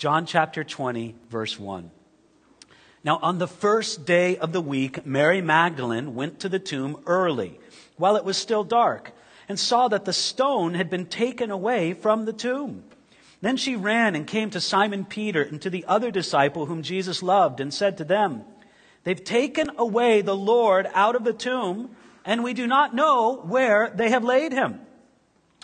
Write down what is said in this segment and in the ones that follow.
John chapter 20, verse 1. Now, on the first day of the week, Mary Magdalene went to the tomb early, while it was still dark, and saw that the stone had been taken away from the tomb. Then she ran and came to Simon Peter and to the other disciple whom Jesus loved, and said to them, They've taken away the Lord out of the tomb, and we do not know where they have laid him.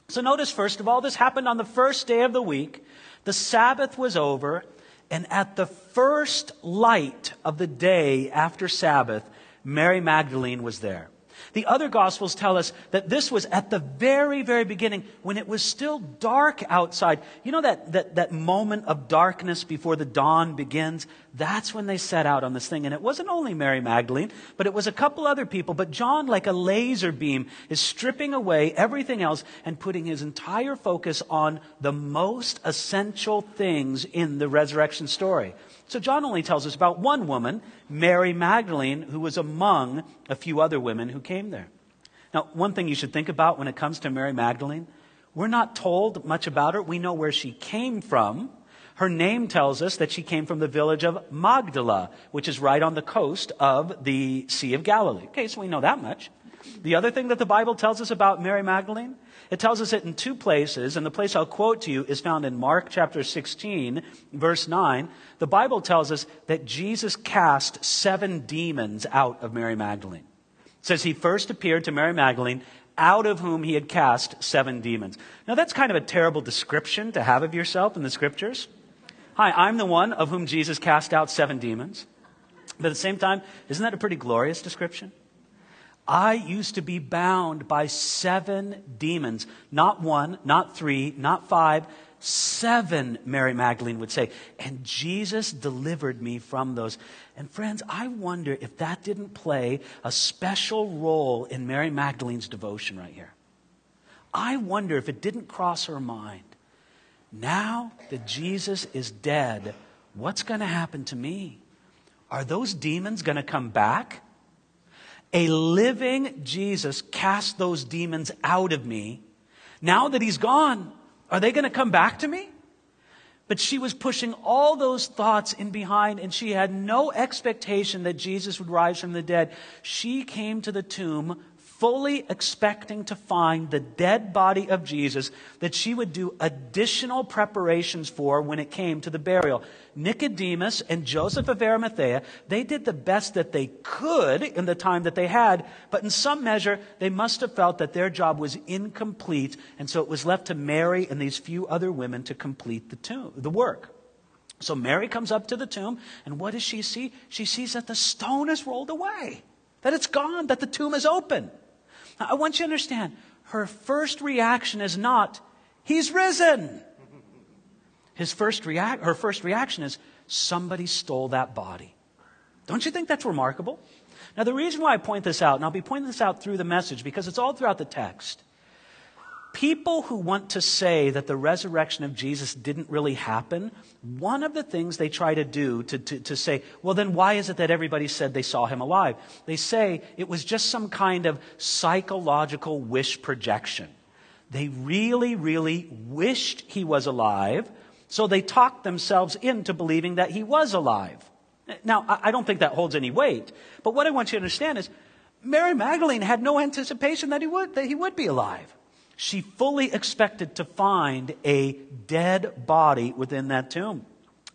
So notice, first of all, this happened on the first day of the week. The Sabbath was over, and at the first light of the day after Sabbath, Mary Magdalene was there. The other Gospels tell us that this was at the very, very beginning when it was still dark outside. You know that, that, that moment of darkness before the dawn begins? That's when they set out on this thing. And it wasn't only Mary Magdalene, but it was a couple other people. But John, like a laser beam, is stripping away everything else and putting his entire focus on the most essential things in the resurrection story. So John only tells us about one woman, Mary Magdalene, who was among a few other women who came there. Now, one thing you should think about when it comes to Mary Magdalene, we're not told much about her. We know where she came from. Her name tells us that she came from the village of Magdala, which is right on the coast of the Sea of Galilee. Okay, so we know that much. The other thing that the Bible tells us about Mary Magdalene it tells us it in two places, and the place I'll quote to you is found in Mark chapter 16, verse 9. The Bible tells us that Jesus cast seven demons out of Mary Magdalene. It says he first appeared to Mary Magdalene, out of whom he had cast seven demons. Now that's kind of a terrible description to have of yourself in the scriptures. Hi, I'm the one of whom Jesus cast out seven demons. But at the same time, isn't that a pretty glorious description? I used to be bound by seven demons. Not one, not three, not five, seven, Mary Magdalene would say. And Jesus delivered me from those. And friends, I wonder if that didn't play a special role in Mary Magdalene's devotion right here. I wonder if it didn't cross her mind. Now that Jesus is dead, what's going to happen to me? Are those demons going to come back? A living Jesus cast those demons out of me. Now that he's gone, are they going to come back to me? But she was pushing all those thoughts in behind, and she had no expectation that Jesus would rise from the dead. She came to the tomb fully expecting to find the dead body of Jesus that she would do additional preparations for when it came to the burial. Nicodemus and Joseph of Arimathea, they did the best that they could in the time that they had, but in some measure, they must have felt that their job was incomplete, and so it was left to Mary and these few other women to complete the, tomb, the work. So Mary comes up to the tomb, and what does she see? She sees that the stone is rolled away, that it's gone, that the tomb is open. Now, I want you to understand, her first reaction is not, He's risen. His first react, her first reaction is, Somebody stole that body. Don't you think that's remarkable? Now, the reason why I point this out, and I'll be pointing this out through the message because it's all throughout the text, people who want to say that the resurrection of Jesus didn't really happen, one of the things they try to do to, to, to, say, well, then why is it that everybody said they saw him alive? They say it was just some kind of psychological wish projection. They really, really wished he was alive, so they talked themselves into believing that he was alive. Now, I don't think that holds any weight, but what I want you to understand is Mary Magdalene had no anticipation that he would, that he would be alive. She fully expected to find a dead body within that tomb.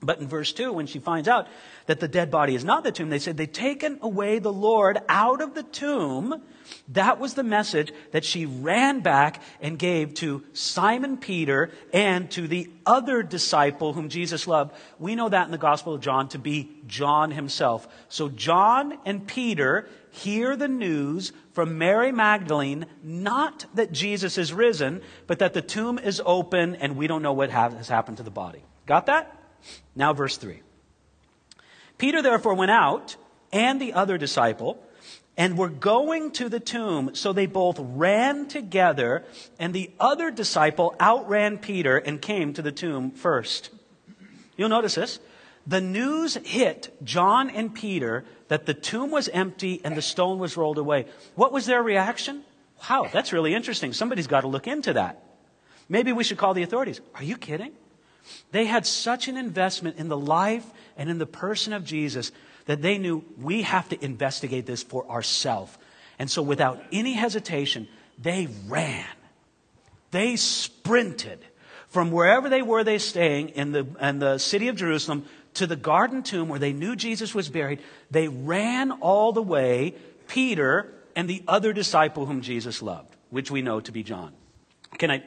But in verse 2, when she finds out that the dead body is not the tomb, they said they've taken away the Lord out of the tomb. That was the message that she ran back and gave to Simon Peter and to the other disciple whom Jesus loved. We know that in the Gospel of John to be John himself. So John and Peter hear the news from Mary Magdalene, not that Jesus is risen, but that the tomb is open and we don't know what has happened to the body. Got that? Now, verse 3. Peter therefore went out, and the other disciple, and were going to the tomb. So they both ran together, and the other disciple outran Peter and came to the tomb first. You'll notice this. The news hit John and Peter that the tomb was empty and the stone was rolled away. What was their reaction? Wow, that's really interesting. Somebody's got to look into that. Maybe we should call the authorities. Are you kidding? They had such an investment in the life and in the person of Jesus that they knew we have to investigate this for ourselves. And so, without any hesitation, they ran. They sprinted from wherever they were they staying in the, in the city of Jerusalem to the garden tomb where they knew Jesus was buried. They ran all the way, Peter and the other disciple whom Jesus loved, which we know to be John. Can I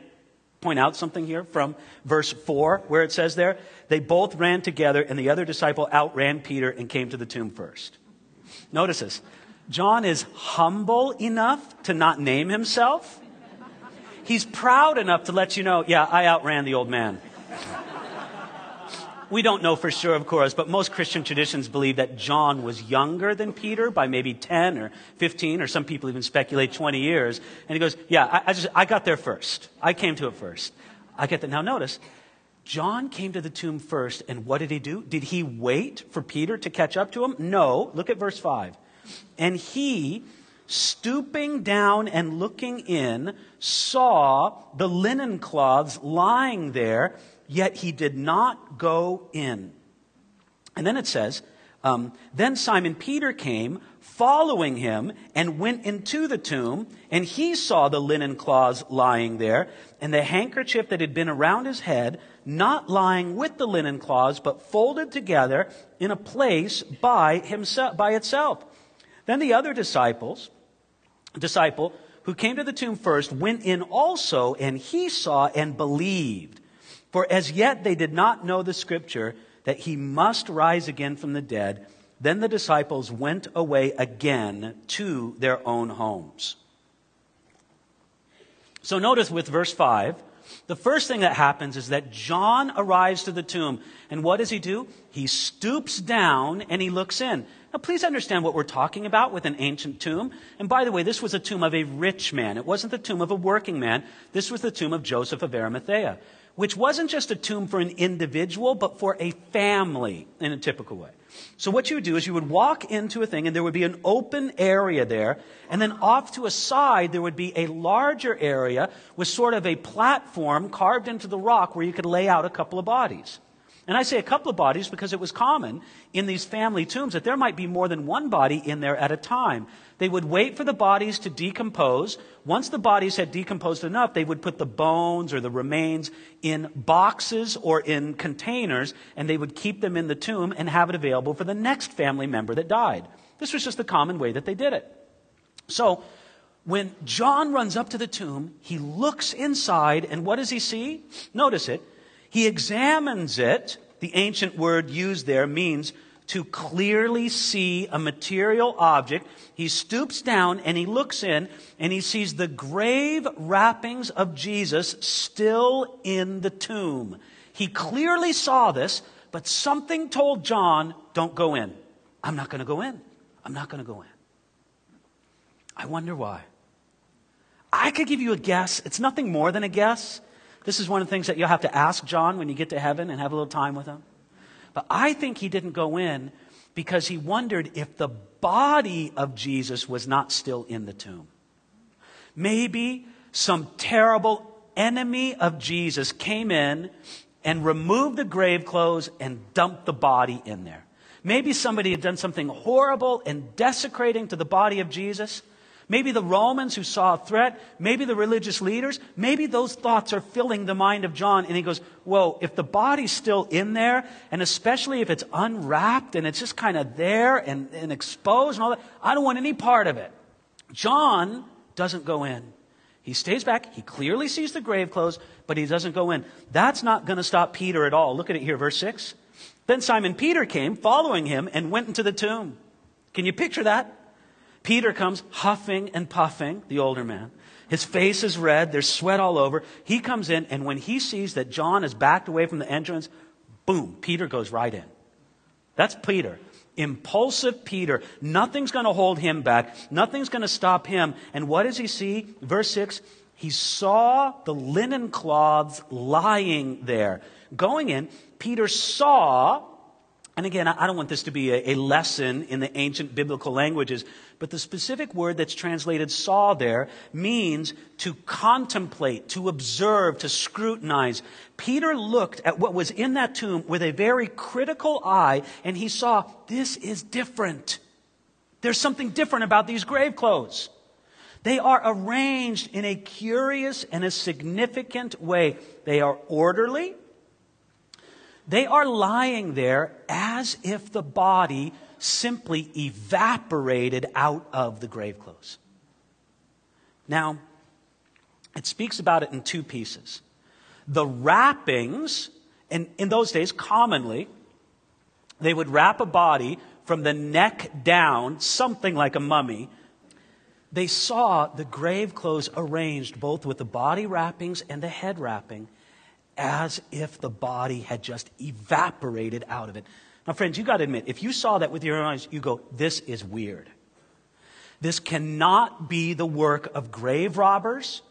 point out something here from verse 4 where it says there? They both ran together, and the other disciple outran Peter and came to the tomb first. Notice this. John is humble enough to not name himself. He's proud enough to let you know, yeah, I outran the old man. We don't know for sure, of course, but most Christian traditions believe that John was younger than Peter by maybe 10 or 15, or some people even speculate 20 years. And he goes, Yeah, I, I just, I got there first. I came to it first. I get that. Now notice, John came to the tomb first, and what did he do? Did he wait for Peter to catch up to him? No. Look at verse 5. And he, stooping down and looking in, saw the linen cloths lying there yet he did not go in. And then it says, um, Then Simon Peter came, following him, and went into the tomb, and he saw the linen cloths lying there, and the handkerchief that had been around his head, not lying with the linen cloths, but folded together in a place by himself, by itself. Then the other disciples, disciple who came to the tomb first, went in also, and he saw and believed. For as yet they did not know the scripture that he must rise again from the dead. Then the disciples went away again to their own homes. So notice with verse 5, the first thing that happens is that John arrives to the tomb. And what does he do? He stoops down and he looks in. Now, please understand what we're talking about with an ancient tomb. And by the way, this was a tomb of a rich man. It wasn't the tomb of a working man. This was the tomb of Joseph of Arimathea which wasn't just a tomb for an individual, but for a family in a typical way. So what you would do is you would walk into a thing and there would be an open area there, and then off to a side there would be a larger area with sort of a platform carved into the rock where you could lay out a couple of bodies. And I say a couple of bodies because it was common in these family tombs that there might be more than one body in there at a time. They would wait for the bodies to decompose. Once the bodies had decomposed enough, they would put the bones or the remains in boxes or in containers, and they would keep them in the tomb and have it available for the next family member that died. This was just the common way that they did it. So, when John runs up to the tomb, he looks inside, and what does he see? Notice it. He examines it. The ancient word used there means to clearly see a material object. He stoops down and he looks in and he sees the grave wrappings of Jesus still in the tomb. He clearly saw this, but something told John, don't go in. I'm not going to go in. I'm not going to go in. I wonder why. I could give you a guess. It's nothing more than a guess. This is one of the things that you'll have to ask John when you get to heaven and have a little time with him. But I think he didn't go in because he wondered if the body of Jesus was not still in the tomb. Maybe some terrible enemy of Jesus came in and removed the grave clothes and dumped the body in there. Maybe somebody had done something horrible and desecrating to the body of Jesus Maybe the Romans who saw a threat, maybe the religious leaders, maybe those thoughts are filling the mind of John. And he goes, Whoa, if the body's still in there, and especially if it's unwrapped and it's just kind of there and, and exposed and all that, I don't want any part of it. John doesn't go in. He stays back. He clearly sees the grave clothes, but he doesn't go in. That's not going to stop Peter at all. Look at it here, verse 6. Then Simon Peter came, following him, and went into the tomb. Can you picture that? Peter comes huffing and puffing, the older man. His face is red. There's sweat all over. He comes in, and when he sees that John is backed away from the entrance, boom, Peter goes right in. That's Peter. Impulsive Peter. Nothing's going to hold him back. Nothing's going to stop him. And what does he see? Verse 6 He saw the linen cloths lying there. Going in, Peter saw And again, I don't want this to be a, lesson in the ancient biblical languages, but the specific word that's translated saw there means to contemplate, to observe, to scrutinize. Peter looked at what was in that tomb with a very critical eye, and he saw this is different. There's something different about these grave clothes. They are arranged in a curious and a significant way. They are orderly. They are lying there as if the body simply evaporated out of the grave clothes. Now, it speaks about it in two pieces. The wrappings, and in those days, commonly, they would wrap a body from the neck down, something like a mummy. They saw the grave clothes arranged both with the body wrappings and the head wrapping as if the body had just evaporated out of it. Now, friends, you got to admit, if you saw that with your own eyes, you go, this is weird. This cannot be the work of grave robbers.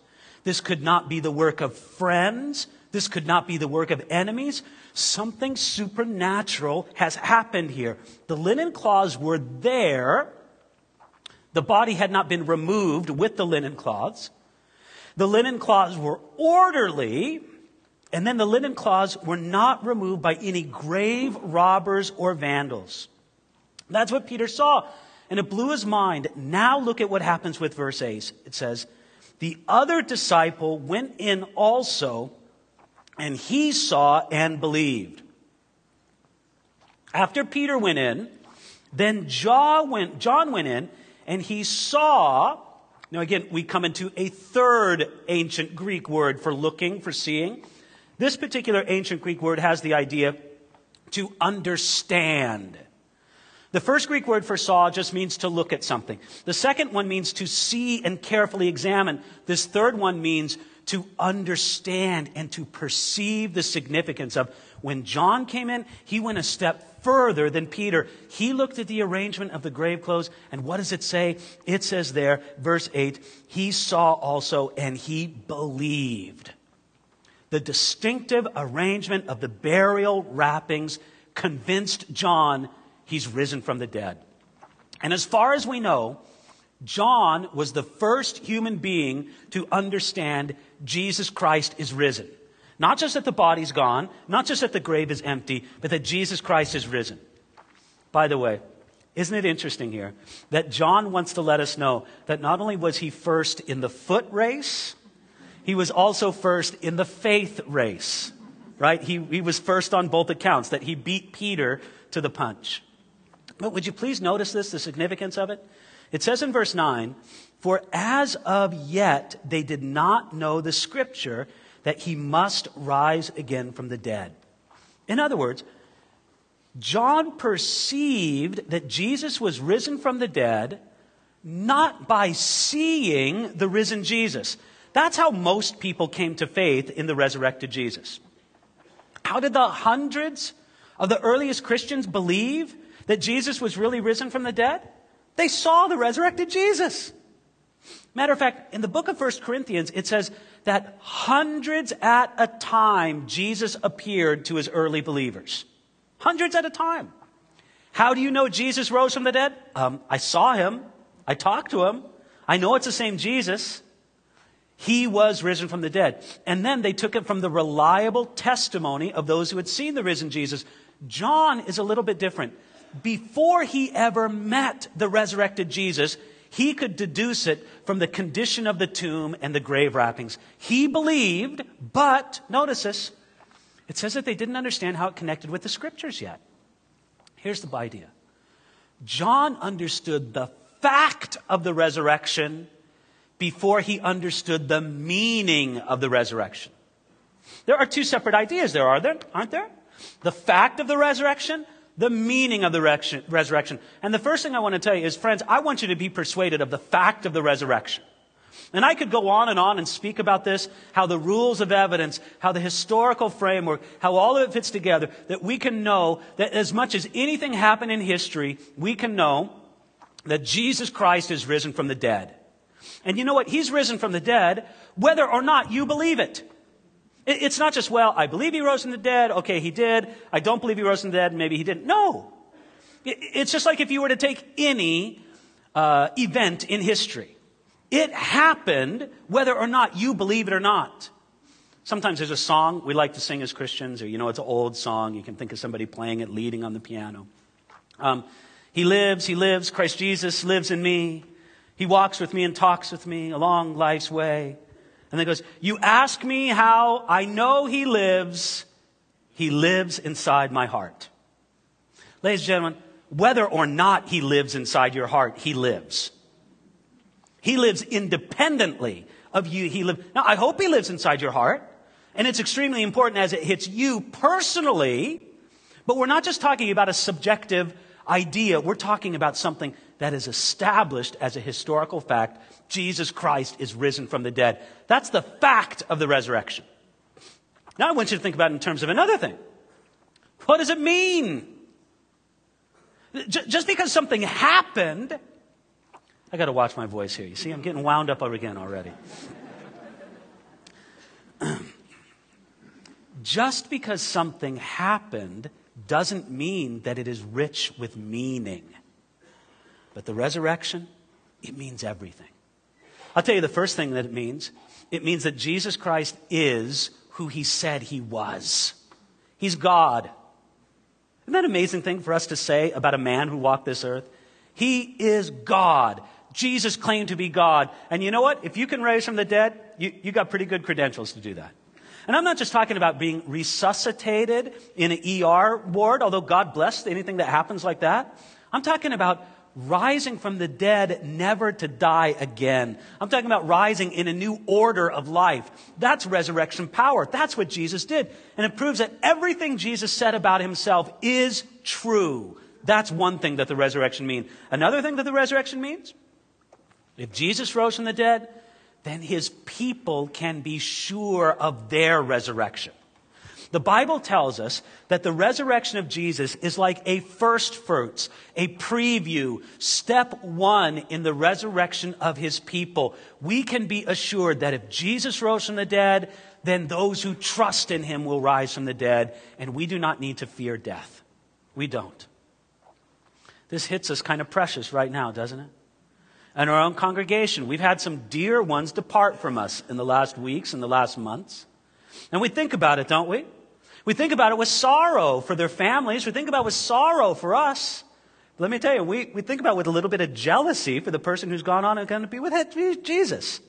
This could not be the work of friends. This could not be the work of enemies. Something supernatural has happened here. The linen cloths were there. The body had not been removed with the linen cloths. The linen cloths were orderly. And then the linen cloths were not removed by any grave robbers or vandals. That's what Peter saw. And it blew his mind. Now look at what happens with verse 8. It says, The other disciple went in also, and he saw and believed. After Peter went in, then John went, John went in, and he saw. Now, again, we come into a third ancient Greek word for looking, for seeing. This particular ancient Greek word has the idea to understand. The first Greek word for saw just means to look at something. The second one means to see and carefully examine. This third one means to understand and to perceive the significance of. When John came in, he went a step further than Peter. He looked at the arrangement of the grave clothes, and what does it say? It says there, verse 8, he saw also and he believed the distinctive arrangement of the burial wrappings convinced John he's risen from the dead. And as far as we know, John was the first human being to understand Jesus Christ is risen. Not just that the body's gone, not just that the grave is empty, but that Jesus Christ is risen. By the way, isn't it interesting here that John wants to let us know that not only was he first in the foot race, he was also first in the faith race, right? He, he was first on both accounts, that he beat Peter to the punch. But would you please notice this, the significance of it? It says in verse 9, For as of yet they did not know the scripture that he must rise again from the dead. In other words, John perceived that Jesus was risen from the dead not by seeing the risen Jesus. That's how most people came to faith in the resurrected Jesus. How did the hundreds of the earliest Christians believe that Jesus was really risen from the dead? They saw the resurrected Jesus. Matter of fact, in the book of 1 Corinthians, it says that hundreds at a time Jesus appeared to his early believers. Hundreds at a time. How do you know Jesus rose from the dead? Um, I saw him. I talked to him. I know it's the same Jesus. He was risen from the dead. And then they took it from the reliable testimony of those who had seen the risen Jesus. John is a little bit different. Before he ever met the resurrected Jesus, he could deduce it from the condition of the tomb and the grave wrappings. He believed, but notice this. It says that they didn't understand how it connected with the scriptures yet. Here's the idea John understood the fact of the resurrection before he understood the meaning of the resurrection. There are two separate ideas there, are there? Aren't there? The fact of the resurrection, the meaning of the resurrection. And the first thing I want to tell you is, friends, I want you to be persuaded of the fact of the resurrection. And I could go on and on and speak about this, how the rules of evidence, how the historical framework, how all of it fits together, that we can know that as much as anything happened in history, we can know that Jesus Christ is risen from the dead. And you know what? He's risen from the dead, whether or not you believe it. It's not just, well, I believe he rose from the dead. Okay, he did. I don't believe he rose from the dead. Maybe he didn't. No. It's just like if you were to take any uh, event in history. It happened whether or not you believe it or not. Sometimes there's a song we like to sing as Christians, or you know, it's an old song. You can think of somebody playing it, leading on the piano. Um, he lives, he lives, Christ Jesus lives in me. He walks with me and talks with me along life's way. And then goes, You ask me how I know he lives. He lives inside my heart. Ladies and gentlemen, whether or not he lives inside your heart, he lives. He lives independently of you. He lives. Now, I hope he lives inside your heart. And it's extremely important as it hits you personally. But we're not just talking about a subjective idea. We're talking about something that is established as a historical fact. Jesus Christ is risen from the dead. That's the fact of the resurrection. Now I want you to think about it in terms of another thing. What does it mean? Just because something happened, I got to watch my voice here. You see, I'm getting wound up again already. Just because something happened doesn't mean that it is rich with meaning. But the resurrection, it means everything. I'll tell you the first thing that it means. It means that Jesus Christ is who he said he was. He's God. Isn't that an amazing thing for us to say about a man who walked this earth? He is God. Jesus claimed to be God. And you know what? If you can raise from the dead, you, you got pretty good credentials to do that. And I'm not just talking about being resuscitated in an ER ward, although God bless anything that happens like that. I'm talking about rising from the dead, never to die again. I'm talking about rising in a new order of life. That's resurrection power. That's what Jesus did. And it proves that everything Jesus said about himself is true. That's one thing that the resurrection means. Another thing that the resurrection means, if Jesus rose from the dead, then his people can be sure of their resurrection. The Bible tells us that the resurrection of Jesus is like a first fruits, a preview, step one in the resurrection of his people. We can be assured that if Jesus rose from the dead, then those who trust in him will rise from the dead, and we do not need to fear death. We don't. This hits us kind of precious right now, doesn't it? In our own congregation, we've had some dear ones depart from us in the last weeks and the last months. And we think about it, don't we? We think about it with sorrow for their families. We think about it with sorrow for us. Let me tell you, we, we think about it with a little bit of jealousy for the person who's gone on and going to be with Jesus.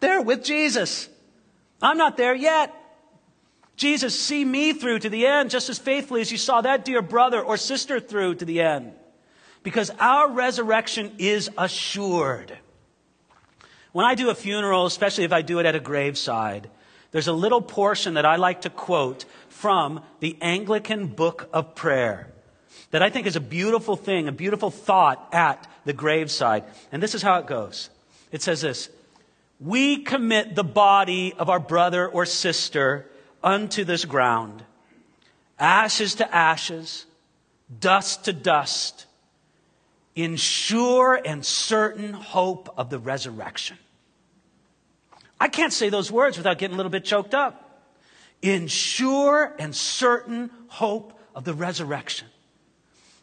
They're with Jesus. I'm not there yet. Jesus, see me through to the end just as faithfully as you saw that dear brother or sister through to the end. Because our resurrection is assured. When I do a funeral, especially if I do it at a graveside, there's a little portion that I like to quote from the Anglican Book of Prayer that I think is a beautiful thing, a beautiful thought at the graveside. And this is how it goes it says this We commit the body of our brother or sister unto this ground, ashes to ashes, dust to dust, in sure and certain hope of the resurrection. I can't say those words without getting a little bit choked up. In sure and certain hope of the resurrection.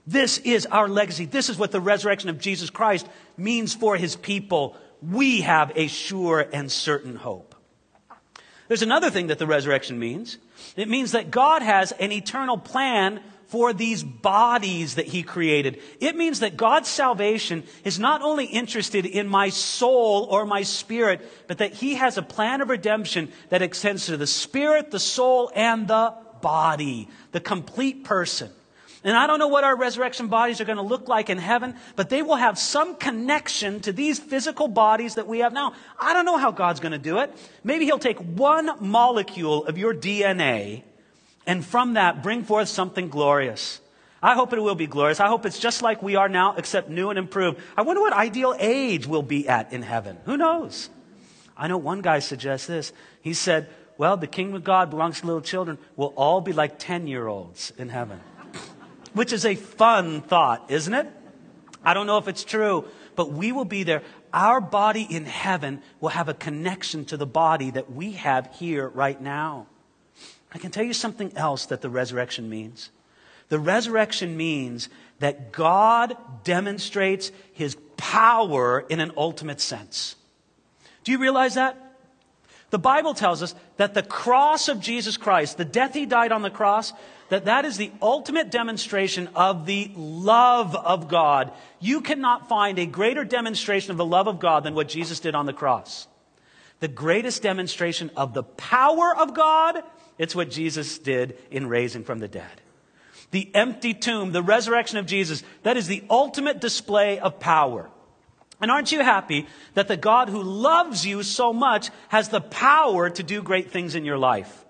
This is our legacy. This is what the resurrection of Jesus Christ means for his people. We have a sure and certain hope. There's another thing that the resurrection means. It means that God has an eternal plan for these bodies that he created. It means that God's salvation is not only interested in my soul or my spirit, but that he has a plan of redemption that extends to the spirit, the soul, and the body, the complete person. And I don't know what our resurrection bodies are going to look like in heaven, but they will have some connection to these physical bodies that we have now. I don't know how God's going to do it. Maybe He'll take one molecule of your DNA and from that bring forth something glorious. I hope it will be glorious. I hope it's just like we are now, except new and improved. I wonder what ideal age we'll be at in heaven. Who knows? I know one guy suggests this. He said, Well, the kingdom of God belongs to little children. We'll all be like 10 year olds in heaven. Which is a fun thought, isn't it? I don't know if it's true, but we will be there. Our body in heaven will have a connection to the body that we have here right now. I can tell you something else that the resurrection means. The resurrection means that God demonstrates his power in an ultimate sense. Do you realize that? The Bible tells us that the cross of Jesus Christ, the death he died on the cross, that that is the ultimate demonstration of the love of God. You cannot find a greater demonstration of the love of God than what Jesus did on the cross. The greatest demonstration of the power of God, it's what Jesus did in raising from the dead. The empty tomb, the resurrection of Jesus, that is the ultimate display of power. And aren't you happy that the God who loves you so much has the power to do great things in your life?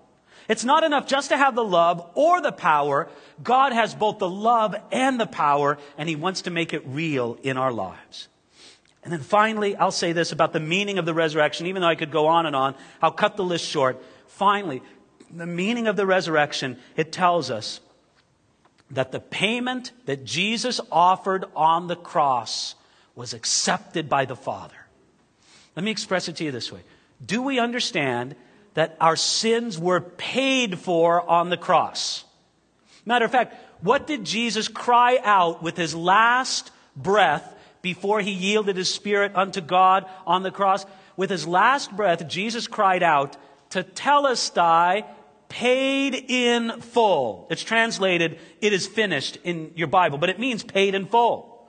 It's not enough just to have the love or the power. God has both the love and the power, and He wants to make it real in our lives. And then finally, I'll say this about the meaning of the resurrection, even though I could go on and on. I'll cut the list short. Finally, the meaning of the resurrection, it tells us that the payment that Jesus offered on the cross was accepted by the Father. Let me express it to you this way. Do we understand that our sins were paid for on the cross? Matter of fact, what did Jesus cry out with his last breath before he yielded his spirit unto God on the cross? With his last breath, Jesus cried out, Tetelestai, paid in full. It's translated, it is finished in your Bible, but it means paid in full.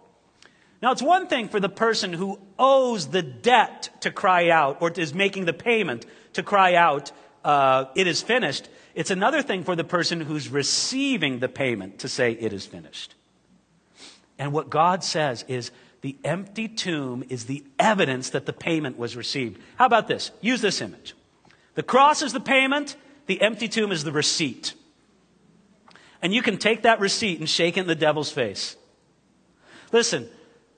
Now, it's one thing for the person who owes the debt to cry out or is making the payment to cry out, uh, it is finished. It's another thing for the person who's receiving the payment to say, it is finished. And what God says is, the empty tomb is the evidence that the payment was received. How about this? Use this image. The cross is the payment, the empty tomb is the receipt. And you can take that receipt and shake it in the devil's face. Listen,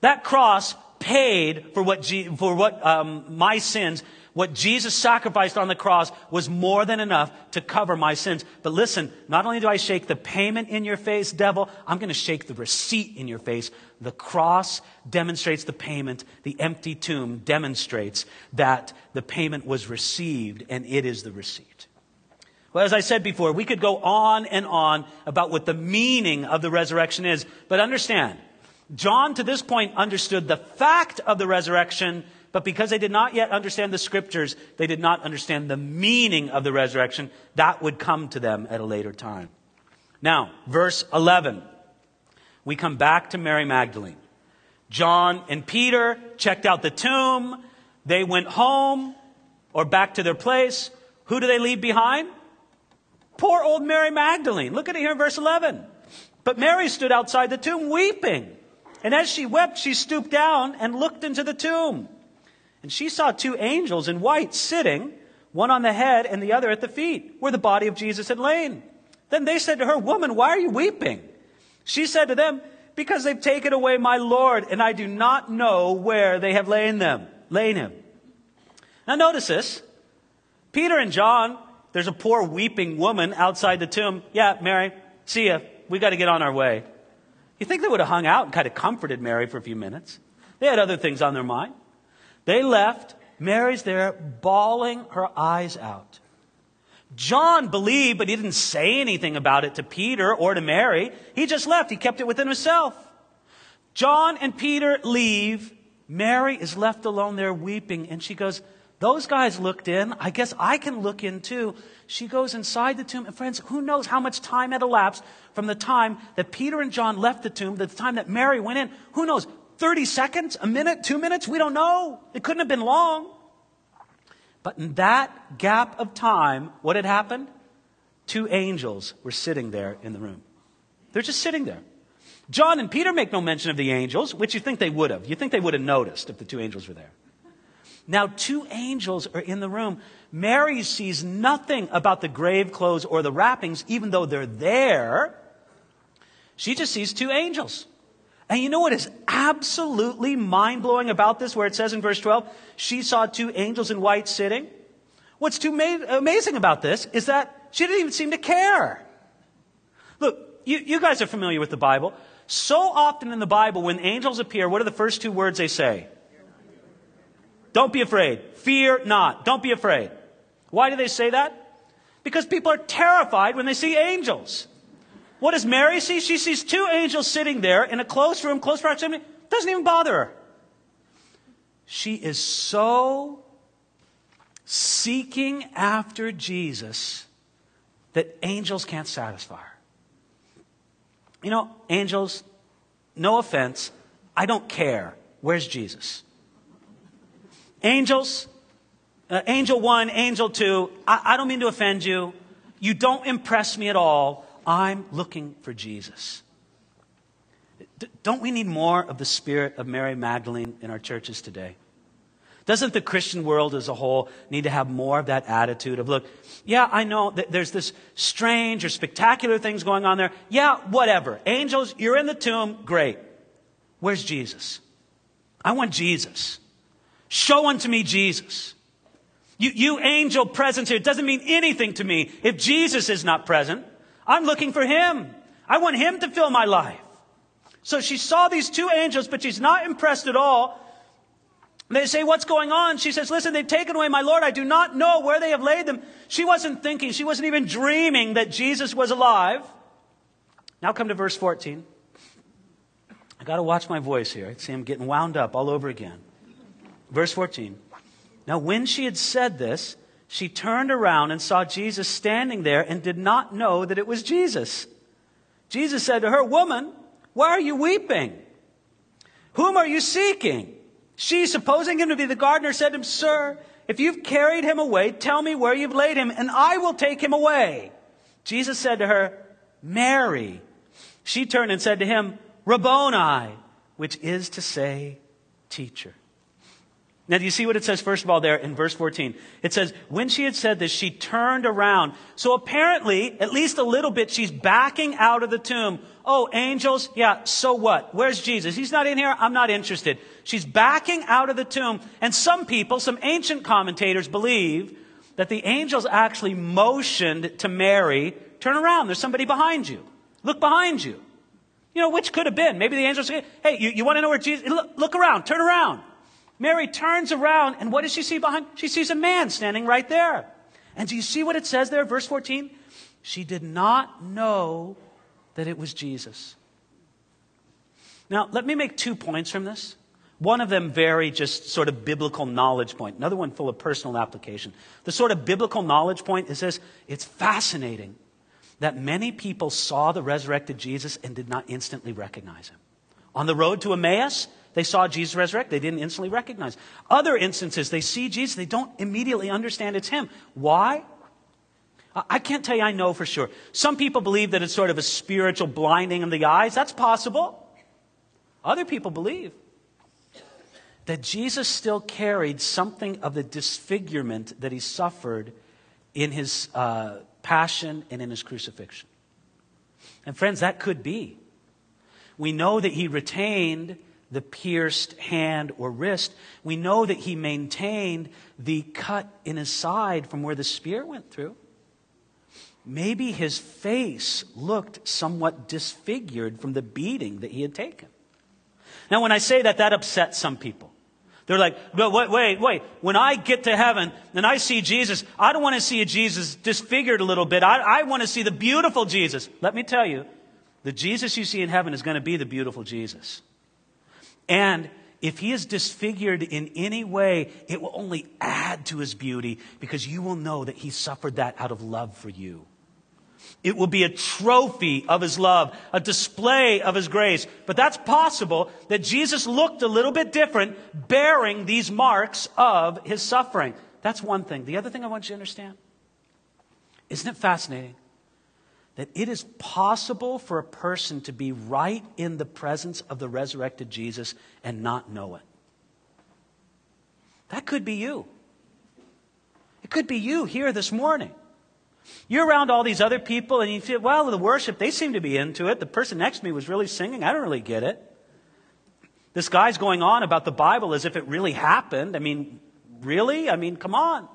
that cross paid for what, for what um, my sins, what Jesus sacrificed on the cross was more than enough to cover my sins. But listen, not only do I shake the payment in your face, devil, I'm going to shake the receipt in your face. The cross demonstrates the payment. The empty tomb demonstrates that the payment was received and it is the receipt. Well, as I said before, we could go on and on about what the meaning of the resurrection is. But understand, John, to this point, understood the fact of the resurrection, but because they did not yet understand the scriptures, they did not understand the meaning of the resurrection. That would come to them at a later time. Now, verse 11. We come back to Mary Magdalene. John and Peter checked out the tomb. They went home or back to their place. Who do they leave behind? Poor old Mary Magdalene. Look at it here in verse 11. But Mary stood outside the tomb weeping. And as she wept, she stooped down and looked into the tomb. And she saw two angels in white sitting, one on the head and the other at the feet, where the body of Jesus had lain. Then they said to her, Woman, why are you weeping? She said to them, Because they've taken away my Lord, and I do not know where they have lain them, lain him. Now notice this. Peter and John, there's a poor weeping woman outside the tomb. Yeah, Mary, see ya. We got to get on our way. You think they would have hung out and kind of comforted Mary for a few minutes? They had other things on their mind. They left. Mary's there bawling her eyes out. John believed, but he didn't say anything about it to Peter or to Mary. He just left. He kept it within himself. John and Peter leave. Mary is left alone there weeping, and she goes, Those guys looked in. I guess I can look in too. She goes inside the tomb. And friends, who knows how much time had elapsed from the time that Peter and John left the tomb to the time that Mary went in? Who knows? 30 seconds? A minute? Two minutes? We don't know. It couldn't have been long. But in that gap of time, what had happened? Two angels were sitting there in the room. They're just sitting there. John and Peter make no mention of the angels, which you think they would have. You think they would have noticed if the two angels were there. Now, two angels are in the room. Mary sees nothing about the grave clothes or the wrappings, even though they're there. She just sees two angels. And you know what is absolutely mind blowing about this, where it says in verse 12, she saw two angels in white sitting? What's too ma- amazing about this is that she didn't even seem to care. Look, you, you guys are familiar with the Bible. So often in the Bible, when angels appear, what are the first two words they say? Don't be afraid. Fear not. Don't be afraid. Why do they say that? Because people are terrified when they see angels. What does Mary see? She sees two angels sitting there in a close room, close proximity. Doesn't even bother her. She is so seeking after Jesus that angels can't satisfy her. You know, angels, no offense, I don't care. Where's Jesus? Angels, uh, angel one, angel two, I, I don't mean to offend you. You don't impress me at all. I'm looking for Jesus. D- don't we need more of the spirit of Mary Magdalene in our churches today? Doesn't the Christian world as a whole need to have more of that attitude of, look, yeah, I know that there's this strange or spectacular things going on there. Yeah, whatever. Angels, you're in the tomb. Great. Where's Jesus? I want Jesus. Show unto me Jesus. You, you angel presence here doesn't mean anything to me if Jesus is not present. I'm looking for him. I want him to fill my life. So she saw these two angels, but she's not impressed at all. They say, What's going on? She says, Listen, they've taken away my Lord. I do not know where they have laid them. She wasn't thinking, she wasn't even dreaming that Jesus was alive. Now come to verse 14. I got to watch my voice here. I see I'm getting wound up all over again. Verse 14. Now, when she had said this, she turned around and saw Jesus standing there and did not know that it was Jesus. Jesus said to her, Woman, why are you weeping? Whom are you seeking? She, supposing him to be the gardener, said to him, Sir, if you've carried him away, tell me where you've laid him, and I will take him away. Jesus said to her, Mary. She turned and said to him, Rabboni, which is to say, teacher. Now, do you see what it says, first of all, there in verse 14? It says, when she had said this, she turned around. So apparently, at least a little bit, she's backing out of the tomb. Oh, angels? Yeah, so what? Where's Jesus? He's not in here. I'm not interested. She's backing out of the tomb. And some people, some ancient commentators believe that the angels actually motioned to Mary, turn around. There's somebody behind you. Look behind you. You know, which could have been. Maybe the angels say, hey, you, you want to know where Jesus, look, look around, turn around. Mary turns around, and what does she see behind? She sees a man standing right there. And do you see what it says there, verse 14? She did not know that it was Jesus. Now, let me make two points from this. One of them very just sort of biblical knowledge point. Another one full of personal application. The sort of biblical knowledge point is this. It's fascinating that many people saw the resurrected Jesus and did not instantly recognize him. On the road to Emmaus, they saw Jesus resurrect. They didn't instantly recognize. Other instances, they see Jesus. They don't immediately understand it's him. Why? I can't tell you I know for sure. Some people believe that it's sort of a spiritual blinding of the eyes. That's possible. Other people believe that Jesus still carried something of the disfigurement that he suffered in his uh, passion and in his crucifixion. And friends, that could be. We know that he retained the pierced hand or wrist. We know that he maintained the cut in his side from where the spear went through. Maybe his face looked somewhat disfigured from the beating that he had taken. Now, when I say that, that upsets some people. They're like, but wait, wait, wait. When I get to heaven and I see Jesus, I don't want to see a Jesus disfigured a little bit. I, I want to see the beautiful Jesus. Let me tell you, the Jesus you see in heaven is going to be the beautiful Jesus. And if he is disfigured in any way, it will only add to his beauty because you will know that he suffered that out of love for you. It will be a trophy of his love, a display of his grace. But that's possible that Jesus looked a little bit different bearing these marks of his suffering. That's one thing. The other thing I want you to understand isn't it fascinating that it is possible for a person to be right in the presence of the resurrected Jesus and not know it. That could be you. It could be you here this morning. You're around all these other people and you feel, well, the worship, they seem to be into it. The person next to me was really singing. I don't really get it. This guy's going on about the Bible as if it really happened. I mean, really? I mean, come on.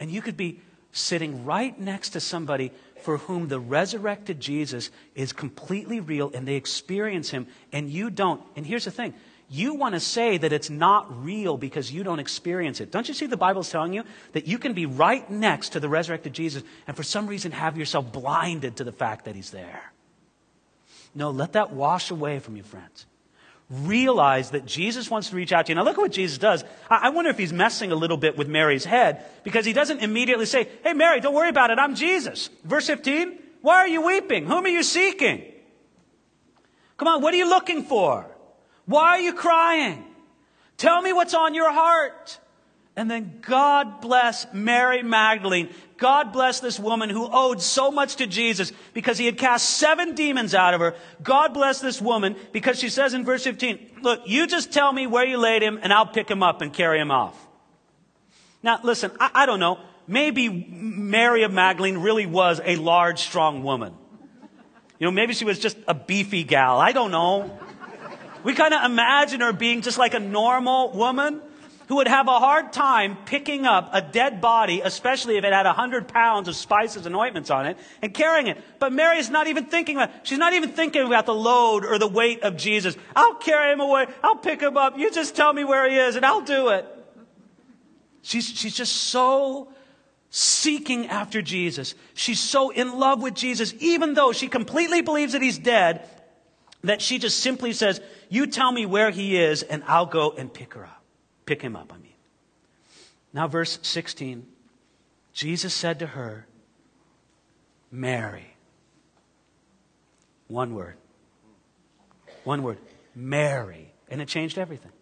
And you could be sitting right next to somebody for whom the resurrected Jesus is completely real and they experience him and you don't. And here's the thing you want to say that it's not real because you don't experience it. Don't you see the Bible's telling you that you can be right next to the resurrected Jesus and for some reason have yourself blinded to the fact that he's there? No, let that wash away from you, friends. Realize that Jesus wants to reach out to you. Now, look at what Jesus does. I wonder if he's messing a little bit with Mary's head because he doesn't immediately say, Hey, Mary, don't worry about it. I'm Jesus. Verse 15, why are you weeping? Whom are you seeking? Come on, what are you looking for? Why are you crying? Tell me what's on your heart. And then God bless Mary Magdalene. God bless this woman who owed so much to Jesus because he had cast seven demons out of her. God bless this woman because she says in verse 15, look, you just tell me where you laid him and I'll pick him up and carry him off. Now listen, I, I don't know. Maybe Mary of Magdalene really was a large, strong woman. You know, maybe she was just a beefy gal. I don't know. We kind of imagine her being just like a normal woman who would have a hard time picking up a dead body, especially if it had a hundred pounds of spices and ointments on it, and carrying it. But Mary is not even thinking about, she's not even thinking about the load or the weight of Jesus. I'll carry him away. I'll pick him up. You just tell me where he is and I'll do it. She's, she's just so seeking after Jesus. She's so in love with Jesus, even though she completely believes that he's dead, that she just simply says, You tell me where he is, and I'll go and pick her up. Pick him up, I mean. Now, verse 16 Jesus said to her, Mary. One word. One word. Mary. And it changed everything.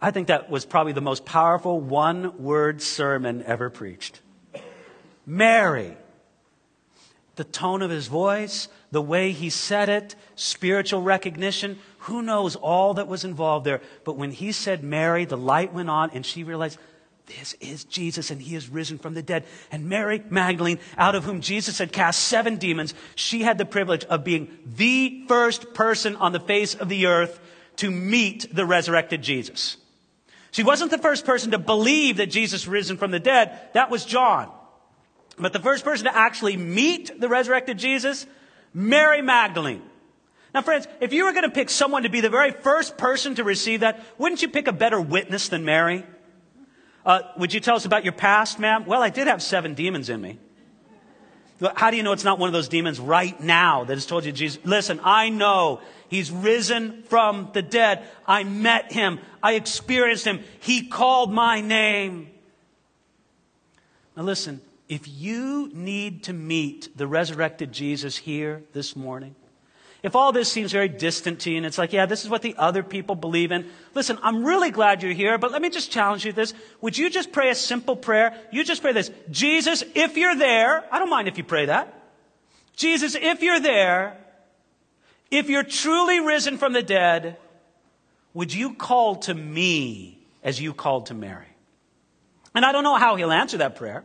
I think that was probably the most powerful one word sermon ever preached. Mary. The tone of his voice, the way he said it, spiritual recognition, who knows all that was involved there. But when he said Mary, the light went on and she realized, this is Jesus and he is risen from the dead. And Mary Magdalene, out of whom Jesus had cast seven demons, she had the privilege of being the first person on the face of the earth to meet the resurrected Jesus. She wasn't the first person to believe that Jesus risen from the dead. That was John. But the first person to actually meet the resurrected Jesus, Mary Magdalene. Now, friends, if you were going to pick someone to be the very first person to receive that, wouldn't you pick a better witness than Mary? Uh, would you tell us about your past, ma'am? Well, I did have seven demons in me. How do you know it's not one of those demons right now that has told you, Jesus, listen, I know he's risen from the dead. I met him. I experienced him. He called my name. Now listen, if you need to meet the resurrected Jesus here this morning, if all this seems very distant to you and it's like, yeah, this is what the other people believe in, listen, I'm really glad you're here, but let me just challenge you this. Would you just pray a simple prayer? You just pray this. Jesus, if you're there, I don't mind if you pray that. Jesus, if you're there, if you're truly risen from the dead, would you call to me as you called to Mary? And I don't know how he'll answer that prayer.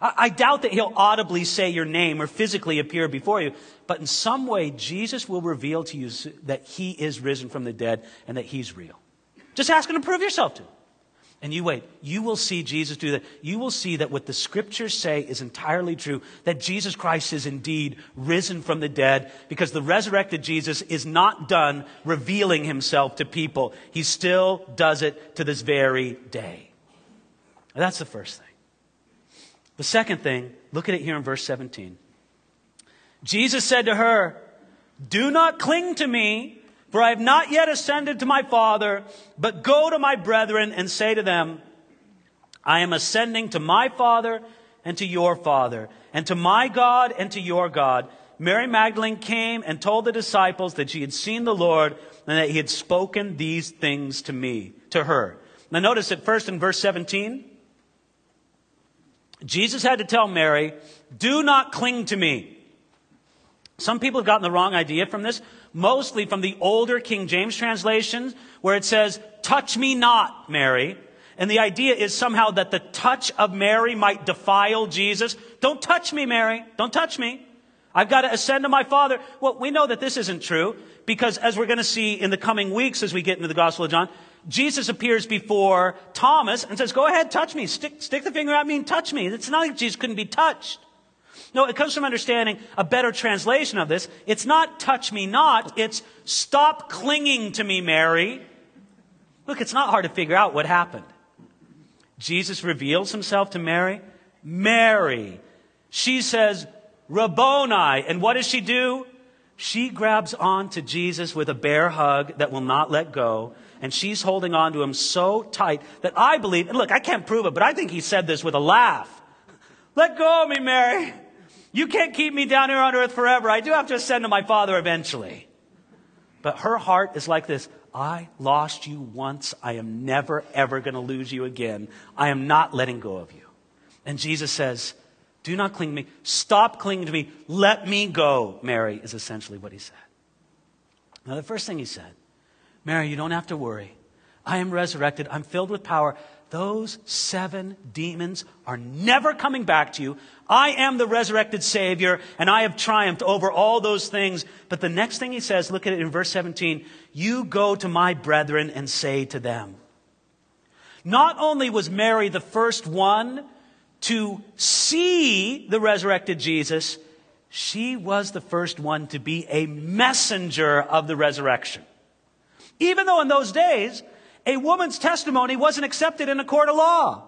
I doubt that he'll audibly say your name or physically appear before you, but in some way, Jesus will reveal to you that he is risen from the dead and that he's real. Just ask him to prove yourself to. And you wait. You will see Jesus do that. You will see that what the scriptures say is entirely true, that Jesus Christ is indeed risen from the dead, because the resurrected Jesus is not done revealing himself to people. He still does it to this very day. that's the first thing. The second thing, look at it here in verse 17. Jesus said to her, Do not cling to me, for I have not yet ascended to my Father, but go to my brethren and say to them, I am ascending to my Father and to your Father, and to my God and to your God. Mary Magdalene came and told the disciples that she had seen the Lord and that he had spoken these things to me, to her. Now notice at first in verse 17, Jesus had to tell Mary, do not cling to me. Some people have gotten the wrong idea from this, mostly from the older King James translations, where it says, touch me not, Mary. And the idea is somehow that the touch of Mary might defile Jesus. Don't touch me, Mary. Don't touch me. I've got to ascend to my Father. Well, we know that this isn't true because as we're going to see in the coming weeks as we get into the Gospel of John, Jesus appears before Thomas and says, Go ahead, touch me. Stick, stick the finger at me and touch me. It's not like Jesus couldn't be touched. No, it comes from understanding a better translation of this. It's not touch me not, it's stop clinging to me, Mary. Look, it's not hard to figure out what happened. Jesus reveals himself to Mary. Mary. She says, Rabboni. And what does she do? She grabs on to Jesus with a bear hug that will not let go. And she's holding on to him so tight that I believe, and look, I can't prove it, but I think he said this with a laugh. Let go of me, Mary. You can't keep me down here on earth forever. I do have to ascend to my Father eventually. But her heart is like this I lost you once. I am never, ever going to lose you again. I am not letting go of you. And Jesus says, Do not cling to me. Stop clinging to me. Let me go, Mary, is essentially what he said. Now, the first thing he said, Mary, you don't have to worry. I am resurrected. I'm filled with power. Those seven demons are never coming back to you. I am the resurrected Savior, and I have triumphed over all those things. But the next thing he says, look at it in verse 17 You go to my brethren and say to them. Not only was Mary the first one to see the resurrected Jesus, she was the first one to be a messenger of the resurrection. Even though in those days, a woman's testimony wasn't accepted in a court of law.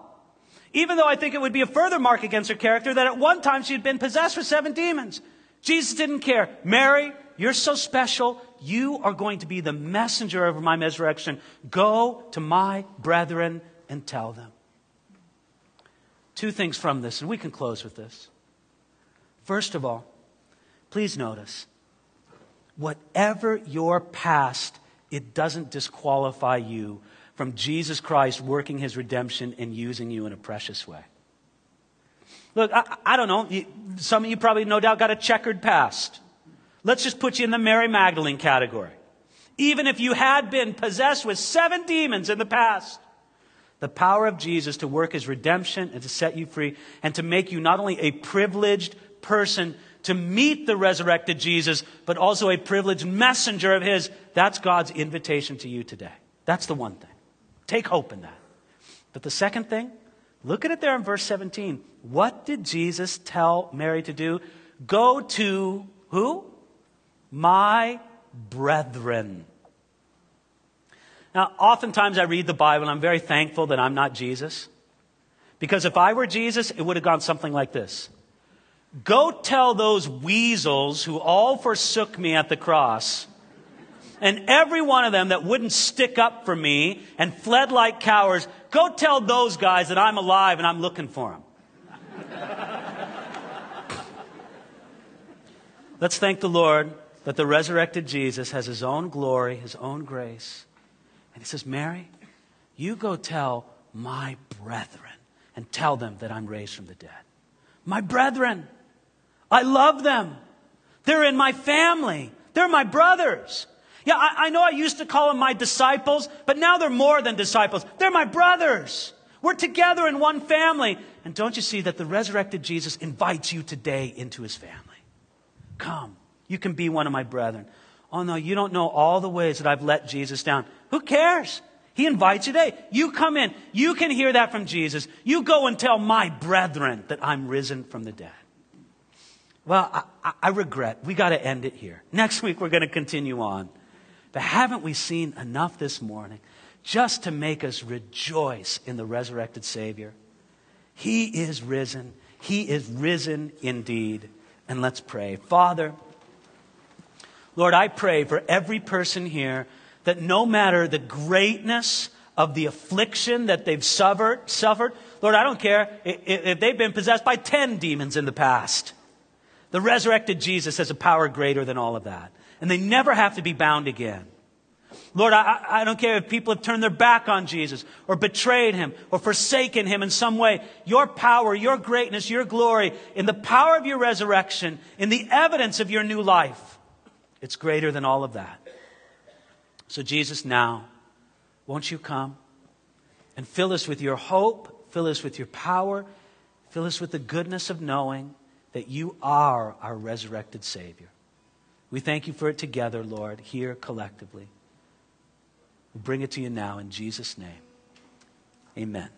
Even though I think it would be a further mark against her character that at one time she had been possessed with seven demons. Jesus didn't care. Mary, you're so special. You are going to be the messenger of my resurrection. Go to my brethren and tell them. Two things from this, and we can close with this. First of all, please notice whatever your past it doesn't disqualify you from Jesus Christ working his redemption and using you in a precious way. Look, I, I don't know. Some of you probably no doubt got a checkered past. Let's just put you in the Mary Magdalene category. Even if you had been possessed with seven demons in the past, the power of Jesus to work his redemption and to set you free and to make you not only a privileged person to meet the resurrected Jesus, but also a privileged messenger of his. That's God's invitation to you today. That's the one thing. Take hope in that. But the second thing, look at it there in verse 17. What did Jesus tell Mary to do? Go to who? My brethren. Now, oftentimes I read the Bible and I'm very thankful that I'm not Jesus. Because if I were Jesus, it would have gone something like this. Go tell those weasels who all forsook me at the cross, and every one of them that wouldn't stick up for me and fled like cowards, go tell those guys that I'm alive and I'm looking for them. Let's thank the Lord that the resurrected Jesus has his own glory, his own grace. And he says, Mary, you go tell my brethren and tell them that I'm raised from the dead. My brethren. I love them. They're in my family. They're my brothers. Yeah, I, I, know I used to call them my disciples, but now they're more than disciples. They're my brothers. We're together in one family. And don't you see that the resurrected Jesus invites you today into his family? Come, you can be one of my brethren. Oh no, you don't know all the ways that I've let Jesus down. Who cares? He invites you today. You come in. You can hear that from Jesus. You go and tell my brethren that I'm risen from the dead. Well, I, I regret. We got to end it here. Next week, we're going to continue on. But haven't we seen enough this morning just to make us rejoice in the resurrected Savior? He is risen. He is risen indeed. And let's pray. Father, Lord, I pray for every person here that no matter the greatness of the affliction that they've suffered, suffered Lord, I don't care if they've been possessed by 10 demons in the past. The resurrected Jesus has a power greater than all of that. And they never have to be bound again. Lord, I, I, don't care if people have turned their back on Jesus or betrayed him or forsaken him in some way. Your power, your greatness, your glory, in the power of your resurrection, in the evidence of your new life, it's greater than all of that. So, Jesus, now, won't you come and fill us with your hope, fill us with your power, fill us with the goodness of knowing that you are our resurrected Savior. We thank you for it together, Lord, here collectively. We bring it to you now in Jesus' name. Amen.